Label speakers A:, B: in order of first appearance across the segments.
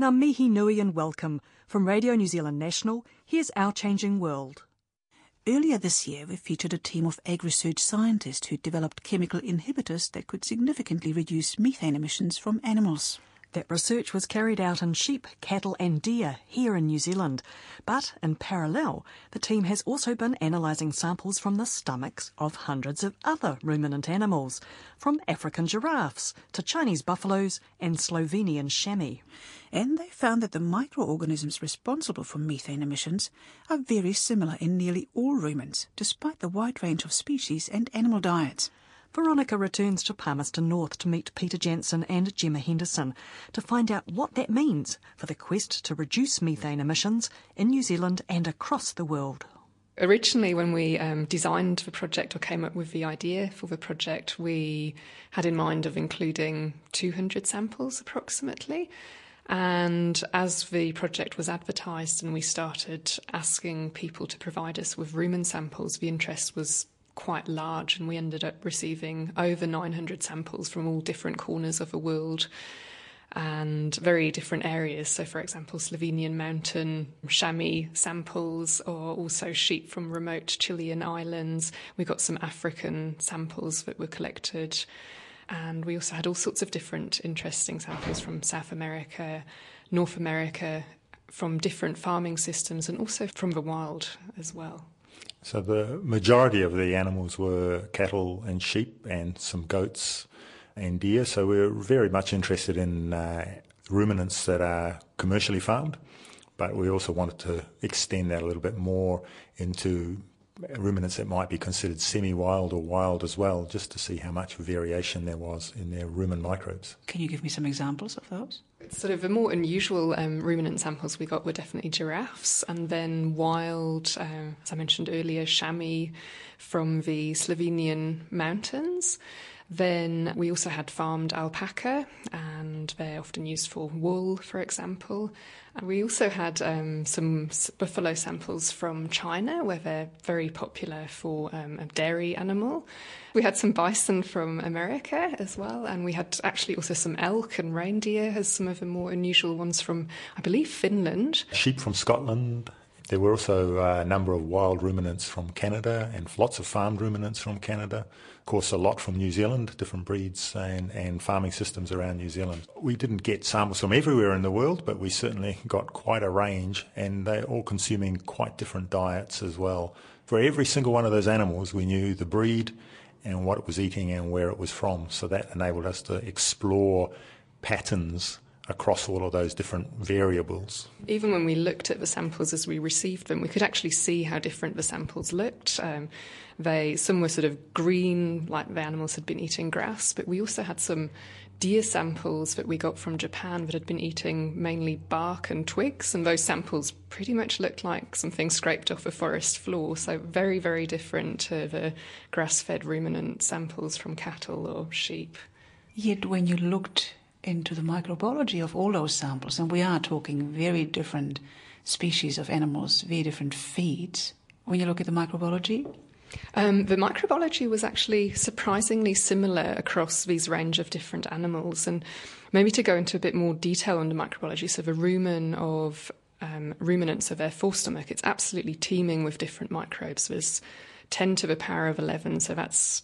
A: Ngā mihi nui and welcome. From Radio New Zealand National, here's Our Changing World.
B: Earlier this year, we featured a team of AgResearch scientists who developed chemical inhibitors that could significantly reduce methane emissions from animals.
A: That research was carried out in sheep, cattle, and deer here in New Zealand. But in parallel, the team has also been analysing samples from the stomachs of hundreds of other ruminant animals, from African giraffes to Chinese buffaloes and Slovenian chamois.
B: And they found that the microorganisms responsible for methane emissions are very similar in nearly all ruminants, despite the wide range of species and animal diets.
A: Veronica returns to Palmerston North to meet Peter Janssen and Gemma Henderson to find out what that means for the quest to reduce methane emissions in New Zealand and across the world.
C: Originally, when we um, designed the project or came up with the idea for the project, we had in mind of including 200 samples approximately. And as the project was advertised and we started asking people to provide us with rumen samples, the interest was quite large, and we ended up receiving over 900 samples from all different corners of the world and very different areas. So, for example, Slovenian mountain chamois samples, or also sheep from remote Chilean islands. We got some African samples that were collected, and we also had all sorts of different interesting samples from South America, North America, from different farming systems, and also from the wild as well.
D: So the majority of the animals were cattle and sheep and some goats and deer. So we're very much interested in uh, ruminants that are commercially farmed, but we also wanted to extend that a little bit more into ruminants that might be considered semi-wild or wild as well, just to see how much variation there was in their rumen microbes.
B: Can you give me some examples of those?
C: Sort of the more unusual um, ruminant samples we got were definitely giraffes, and then wild, uh, as I mentioned earlier, chamois from the Slovenian mountains. Then we also had farmed alpaca, and they're often used for wool, for example. And we also had um, some buffalo samples from China, where they're very popular for um, a dairy animal. We had some bison from America as well, and we had actually also some elk and reindeer as some of the more unusual ones from, I believe, Finland.
D: Sheep from Scotland. There were also a number of wild ruminants from Canada and lots of farmed ruminants from Canada. Of course, a lot from New Zealand, different breeds and, and farming systems around New Zealand. We didn't get samples from everywhere in the world, but we certainly got quite a range, and they're all consuming quite different diets as well. For every single one of those animals, we knew the breed and what it was eating and where it was from. So that enabled us to explore patterns across all of those different variables.
C: Even when we looked at the samples as we received them, we could actually see how different the samples looked. Um, they some were sort of green, like the animals had been eating grass, but we also had some deer samples that we got from Japan that had been eating mainly bark and twigs, and those samples pretty much looked like something scraped off a forest floor. So very, very different to the grass-fed ruminant samples from cattle or sheep.
B: Yet, when you looked into the microbiology of all those samples, and we are talking very different species of animals, very different feeds. When you look at the microbiology,
C: um, the microbiology was actually surprisingly similar across these range of different animals. And maybe to go into a bit more detail on the microbiology, so the rumen of um, ruminants of their forestomach, it's absolutely teeming with different microbes. There's 10 to the power of 11, so that's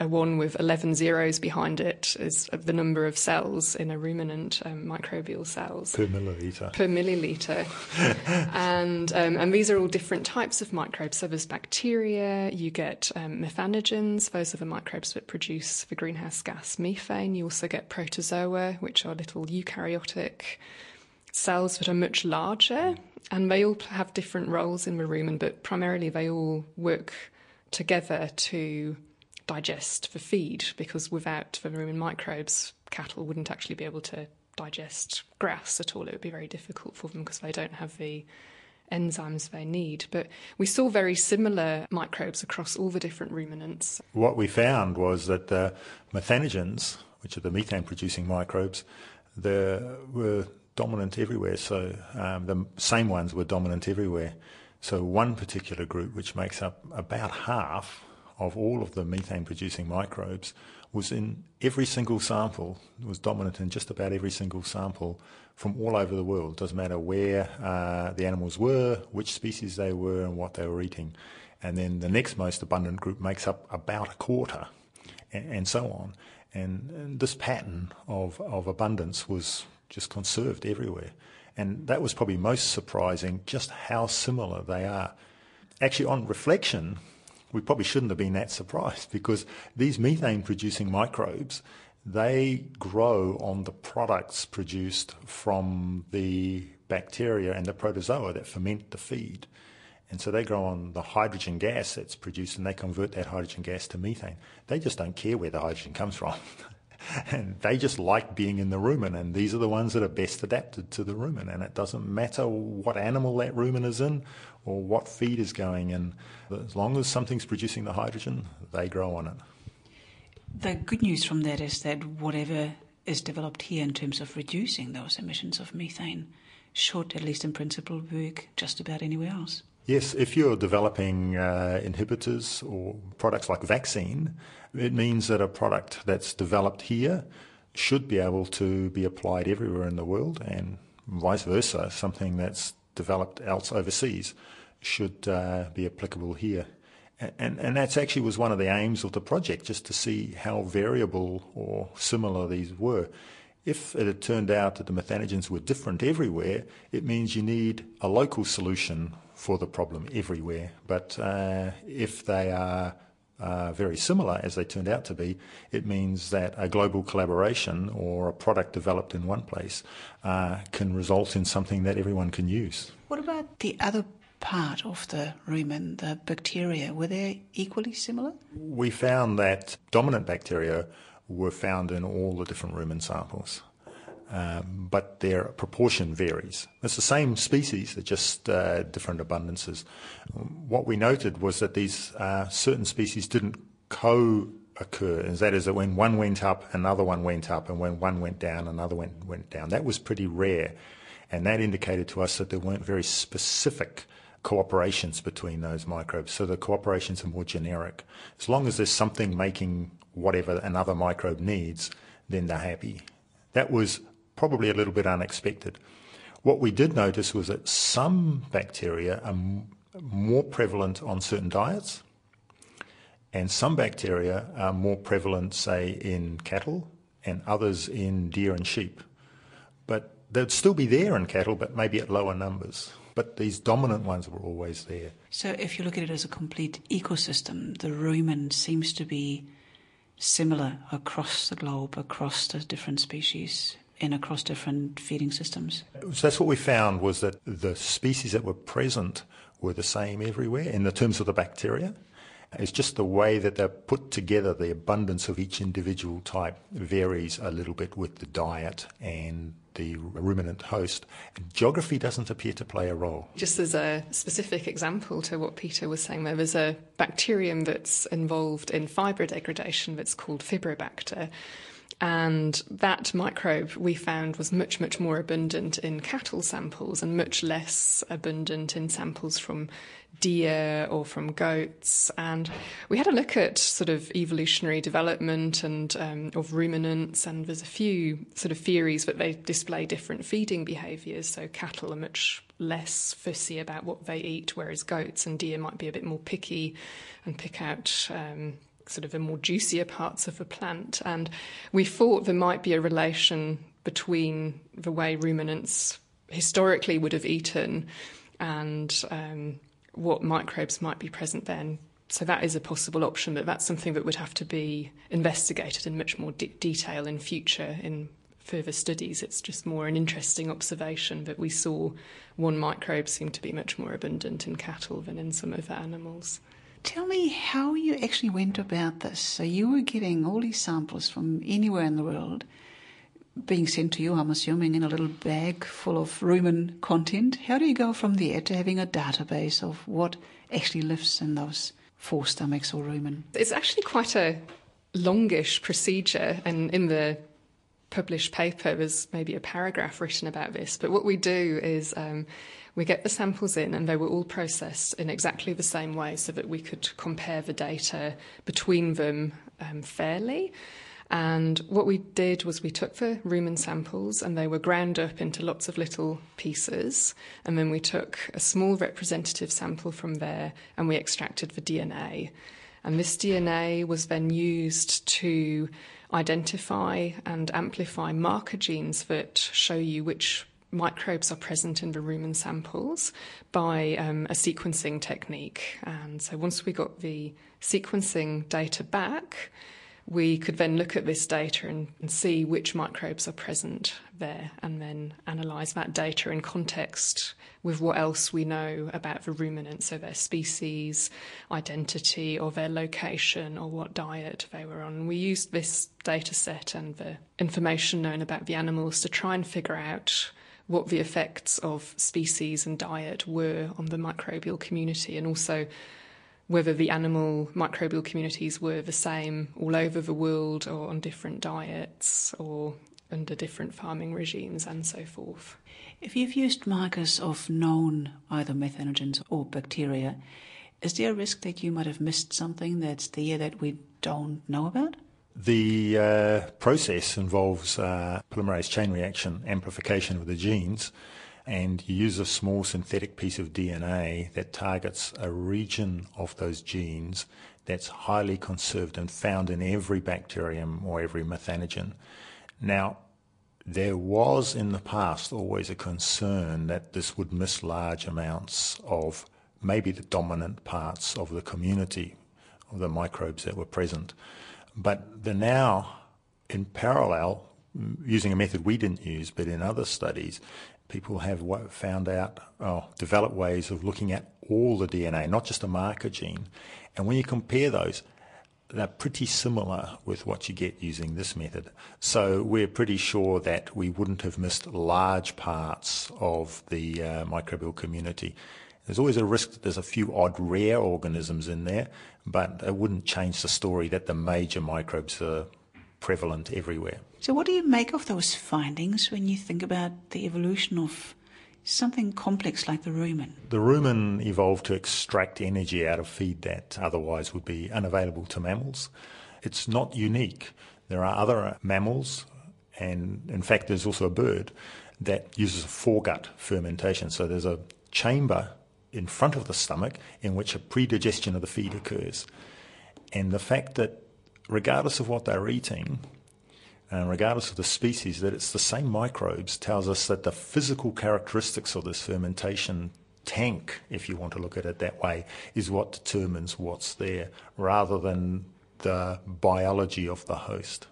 C: a one with 11 zeros behind it is the number of cells in a ruminant um, microbial cells
D: per milliliter.
C: Per milliliter, and um, and these are all different types of microbes. So there's bacteria. You get um, methanogens. Those are the microbes that produce the greenhouse gas methane. You also get protozoa, which are little eukaryotic cells that are much larger, and they all have different roles in the rumen, but primarily they all work together to digest for feed because without the rumen microbes, cattle wouldn't actually be able to digest grass at all. It would be very difficult for them because they don't have the enzymes they need. But we saw very similar microbes across all the different ruminants.
D: What we found was that the methanogens, which are the methane producing microbes, they were dominant everywhere. So um, the same ones were dominant everywhere. So one particular group, which makes up about half of all of the methane producing microbes, was in every single sample, was dominant in just about every single sample from all over the world. Doesn't matter where uh, the animals were, which species they were, and what they were eating. And then the next most abundant group makes up about a quarter, and, and so on. And, and, this pattern of, of abundance was just conserved everywhere. And that was probably most surprising, just how similar they are. Actually, on reflection, we probably shouldn't have been that surprised because these methane producing microbes they grow on the products produced from the bacteria and the protozoa that ferment the feed. And so they grow on the hydrogen gas that's produced and they convert that hydrogen gas to methane. They just don't care where the hydrogen comes from. and they just like being in the rumen, and these are the ones that are best adapted to the rumen. And it doesn't matter what animal that rumen is in or what feed is going in, as long as something's producing the hydrogen, they grow on it.
B: The good news from that is that whatever is developed here in terms of reducing those emissions of methane should, at least in principle, work just about anywhere else.
D: Yes, if you're developing uh, inhibitors or products like vaccine, it means that a product that's developed here should be able to be applied everywhere in the world, and vice versa. Something that's developed else overseas should uh, be applicable here. And, and that's actually was one of the aims of the project, just to see how variable or similar these were. If it had turned out that the methanogens were different everywhere, it means you need a local solution for the problem everywhere. But uh, if they are uh, very similar, as they turned out to be, it means that a global collaboration or a product developed in one place uh, can result in something that everyone can use.
B: What about the other part of the rumen, the bacteria? Were they equally similar?
D: We found that dominant bacteria were found in all the different rumen samples um, but their proportion varies. It's the same species, they're just uh, different abundances. What we noted was that these uh, certain species didn't co occur, and that is that when one went up, another one went up, and when one went down, another went, went down. That was pretty rare, and that indicated to us that there weren't very specific cooperations between those microbes. So the cooperations are more generic. As long as there's something making whatever another microbe needs, then they're happy. That was probably a little bit unexpected. What we did notice was that some bacteria are more prevalent on certain diets, and some bacteria are more prevalent, say, in cattle, and others in deer and sheep. But they'd still be there in cattle, but maybe at lower numbers. But these dominant ones were always there.
B: So, if you look at it as a complete ecosystem, the rumen seems to be similar across the globe, across the different species and across different feeding systems.
D: So that's what we found was that the species that were present were the same everywhere in the terms of the bacteria. It's just the way that they're put together, the abundance of each individual type varies a little bit with the diet and the ruminant host. Geography doesn't appear to play a role.
C: Just as a specific example to what Peter was saying, there was a bacterium that's involved in fibre degradation that's called Fibrobacter and that microbe we found was much, much more abundant in cattle samples and much less abundant in samples from deer or from goats. And we had a look at sort of evolutionary development and um, of ruminants, and there's a few sort of theories that they display different feeding behaviours. So cattle are much less fussy about what they eat, whereas goats and deer might be a bit more picky and pick out. Um, sort of the more juicier parts of the plant. And we thought there might be a relation between the way ruminants historically would have eaten and um, what microbes might be present then. So that is a possible option, but that's something that would have to be investigated in much more de- detail in future in further studies. It's just more an interesting observation that we saw one microbe seem to be much more abundant in cattle than in some other animals.
B: Tell me how you actually went about this. So you were getting all these samples from anywhere in the world being sent to you, I'm assuming, in a little bag full of rumen content. How do you go from there to having a database of what actually lives in those four stomachs or rumen?
C: It's actually quite a longish procedure, and in the published paper there's maybe a paragraph written about this. But what we do is um, we get the samples in, and they were all processed in exactly the same way so that we could compare the data between them um, fairly. And what we did was we took the rumen samples and they were ground up into lots of little pieces. And then we took a small representative sample from there and we extracted the DNA. And this DNA was then used to identify and amplify marker genes that show you which microbes are present in the rumen samples by um, a sequencing technique. And so once we got the sequencing data back, we could then look at this data and, and, see which microbes are present there and then analyse that data in context with what else we know about the ruminants, so their species, identity, or their location, or what diet they were on. We used this data set and the information known about the animals to try and figure out what the effects of species and diet were on the microbial community and also whether the animal microbial communities were the same all over the world or on different diets or under different farming regimes and so forth.
B: If you've used markers of known either methanogens or bacteria, is there a risk that you might have missed something that's there that we don't know about?
D: The uh, process involves uh, polymerase chain reaction amplification of the genes and you use a small synthetic piece of DNA that targets a region of those genes that's highly conserved and found in every bacterium or every methanogen. Now, there was in the past always a concern that this would miss large amounts of maybe the dominant parts of the community of the microbes that were present. But the now, in parallel, using a method we didn't use, but in other studies, people have found out, oh, developed ways of looking at all the DNA, not just a marker gene. And when you compare those, they're pretty similar with what you get using this method. So we're pretty sure that we wouldn't have missed large parts of the uh, microbial community. There's always a risk that there's a few odd rare organisms in there, but it wouldn't change the story that the major microbes are prevalent everywhere.
B: So, what do you make of those findings when you think about the evolution of something complex like the rumen?
D: The rumen evolved to extract energy out of feed that otherwise would be unavailable to mammals. It's not unique. There are other mammals, and in fact, there's also a bird that uses a foregut fermentation. So, there's a chamber in front of the stomach in which a predigestion of the feed occurs. And the fact that regardless of what they're eating, and regardless of the species, that it's the same microbes tells us that the physical characteristics of this fermentation tank, if you want to look at it that way, is what determines what's there rather than the biology of the host.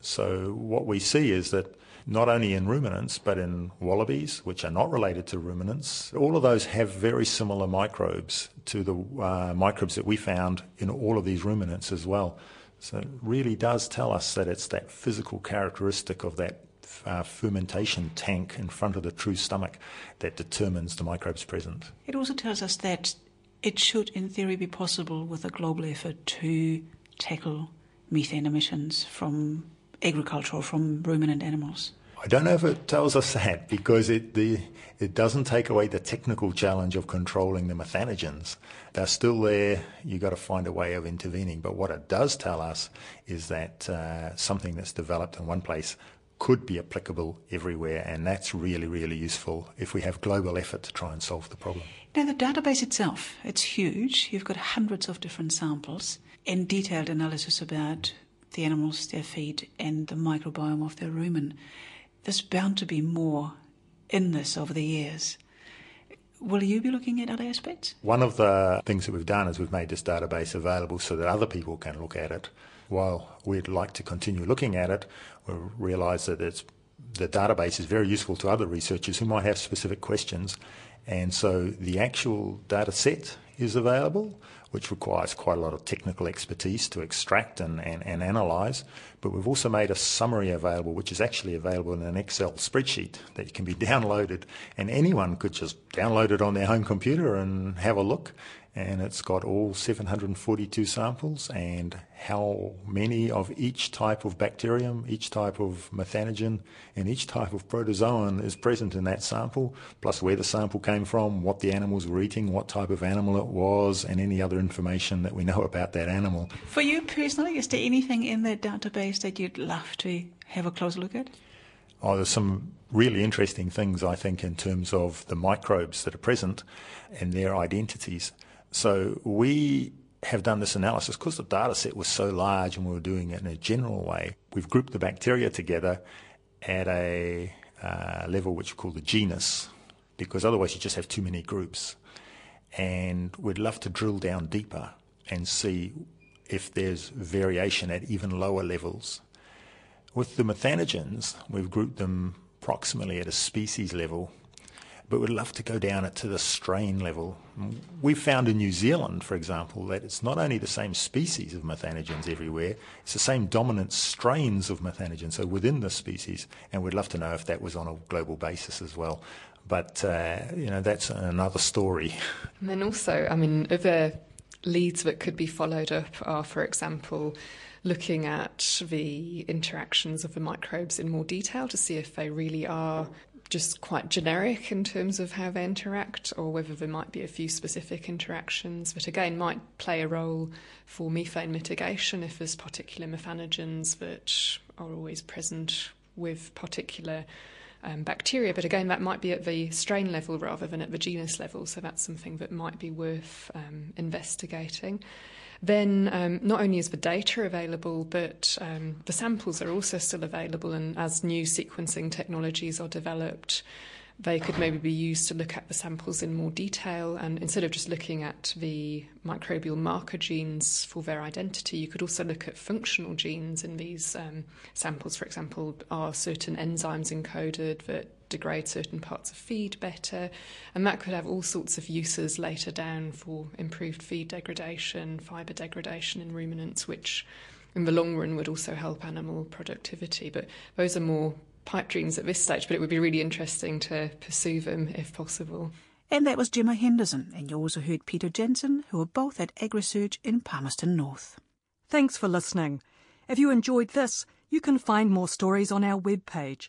D: So, what we see is that not only in ruminants, but in wallabies, which are not related to ruminants. All of those have very similar microbes to the uh, microbes that we found in all of these ruminants as well. So it really does tell us that it's that physical characteristic of that uh, fermentation tank in front of the true stomach that determines the microbes present.
B: It also tells us that it should, in theory, be possible with a global effort to tackle methane emissions from agriculture or from ruminant animals.
D: I don't know if it tells us that because it the it doesn't take away the technical challenge of controlling the methanogens. They're still there. You've got to find a way of intervening. But what it does tell us is that uh, something that's developed in one place could be applicable everywhere, and that's really, really useful if we have global effort to try and solve the problem.
B: Now, the database itself, it's huge. You've got hundreds of different samples and detailed analysis about the animals, their feed, and the microbiome of their rumen there's bound to be more in this over the years. Will you be looking at other aspects?
D: One of the things that we've done is we've made this database available so that other people can look at it. While we'd like to continue looking at it, we realise that the database is very useful to other researchers who might have specific questions. And so the actual data set is available. Which requires quite a lot of technical expertise to extract and, and, and analyse. But we've also made a summary available, which is actually available in an Excel spreadsheet that can be downloaded, and anyone could just download it on their home computer and have a look and it's got all 742 samples and how many of each type of bacterium, each type of methanogen, and each type of protozoan is present in that sample, plus where the sample came from, what the animals were eating, what type of animal it was, and any other information that we know about that animal.
B: For you personally, is there anything in that database that you'd love to have a close look at?
D: Oh, there's some really interesting things, I think, in terms of the microbes that are present and their identities. So we have done this analysis because the data set was so large and we were doing it in a general way. We've grouped the bacteria together at a uh, level which we call the genus because otherwise you just have too many groups. And we'd love to drill down deeper and see if there's variation at even lower levels. With the methanogens, we've grouped them approximately at a species level but we'd love to go down it to the strain level. We've found in New Zealand, for example, that it's not only the same species of methanogens everywhere, it's the same dominant strains of methanogens, so within the species, and we'd love to know if that was on a global basis as well. But, uh, you know, that's another story.
C: And then also, I mean, other leads that could be followed up are, for example, looking at the interactions of the microbes in more detail to see if they really are just quite generic in terms of how they interact, or whether there might be a few specific interactions that again might play a role for methane mitigation if there's particular methanogens that are always present with particular um, bacteria. But again, that might be at the strain level rather than at the genus level, so that's something that might be worth um, investigating. Then um, not only is the data available, but um, the samples are also still available. And as new sequencing technologies are developed, they could maybe be used to look at the samples in more detail. And instead of just looking at the microbial marker genes for their identity, you could also look at functional genes in these um, samples. For example, are certain enzymes encoded that degrade certain parts of feed better, and that could have all sorts of uses later down for improved feed degradation, fibre degradation in ruminants, which in the long run would also help animal productivity. But those are more pipe dreams at this stage, but it would be really interesting to pursue them if possible.
B: And that was Gemma Henderson, and you also heard Peter Janssen, who are both at AgResearch in Palmerston North.
A: Thanks for listening. If you enjoyed this, you can find more stories on our webpage,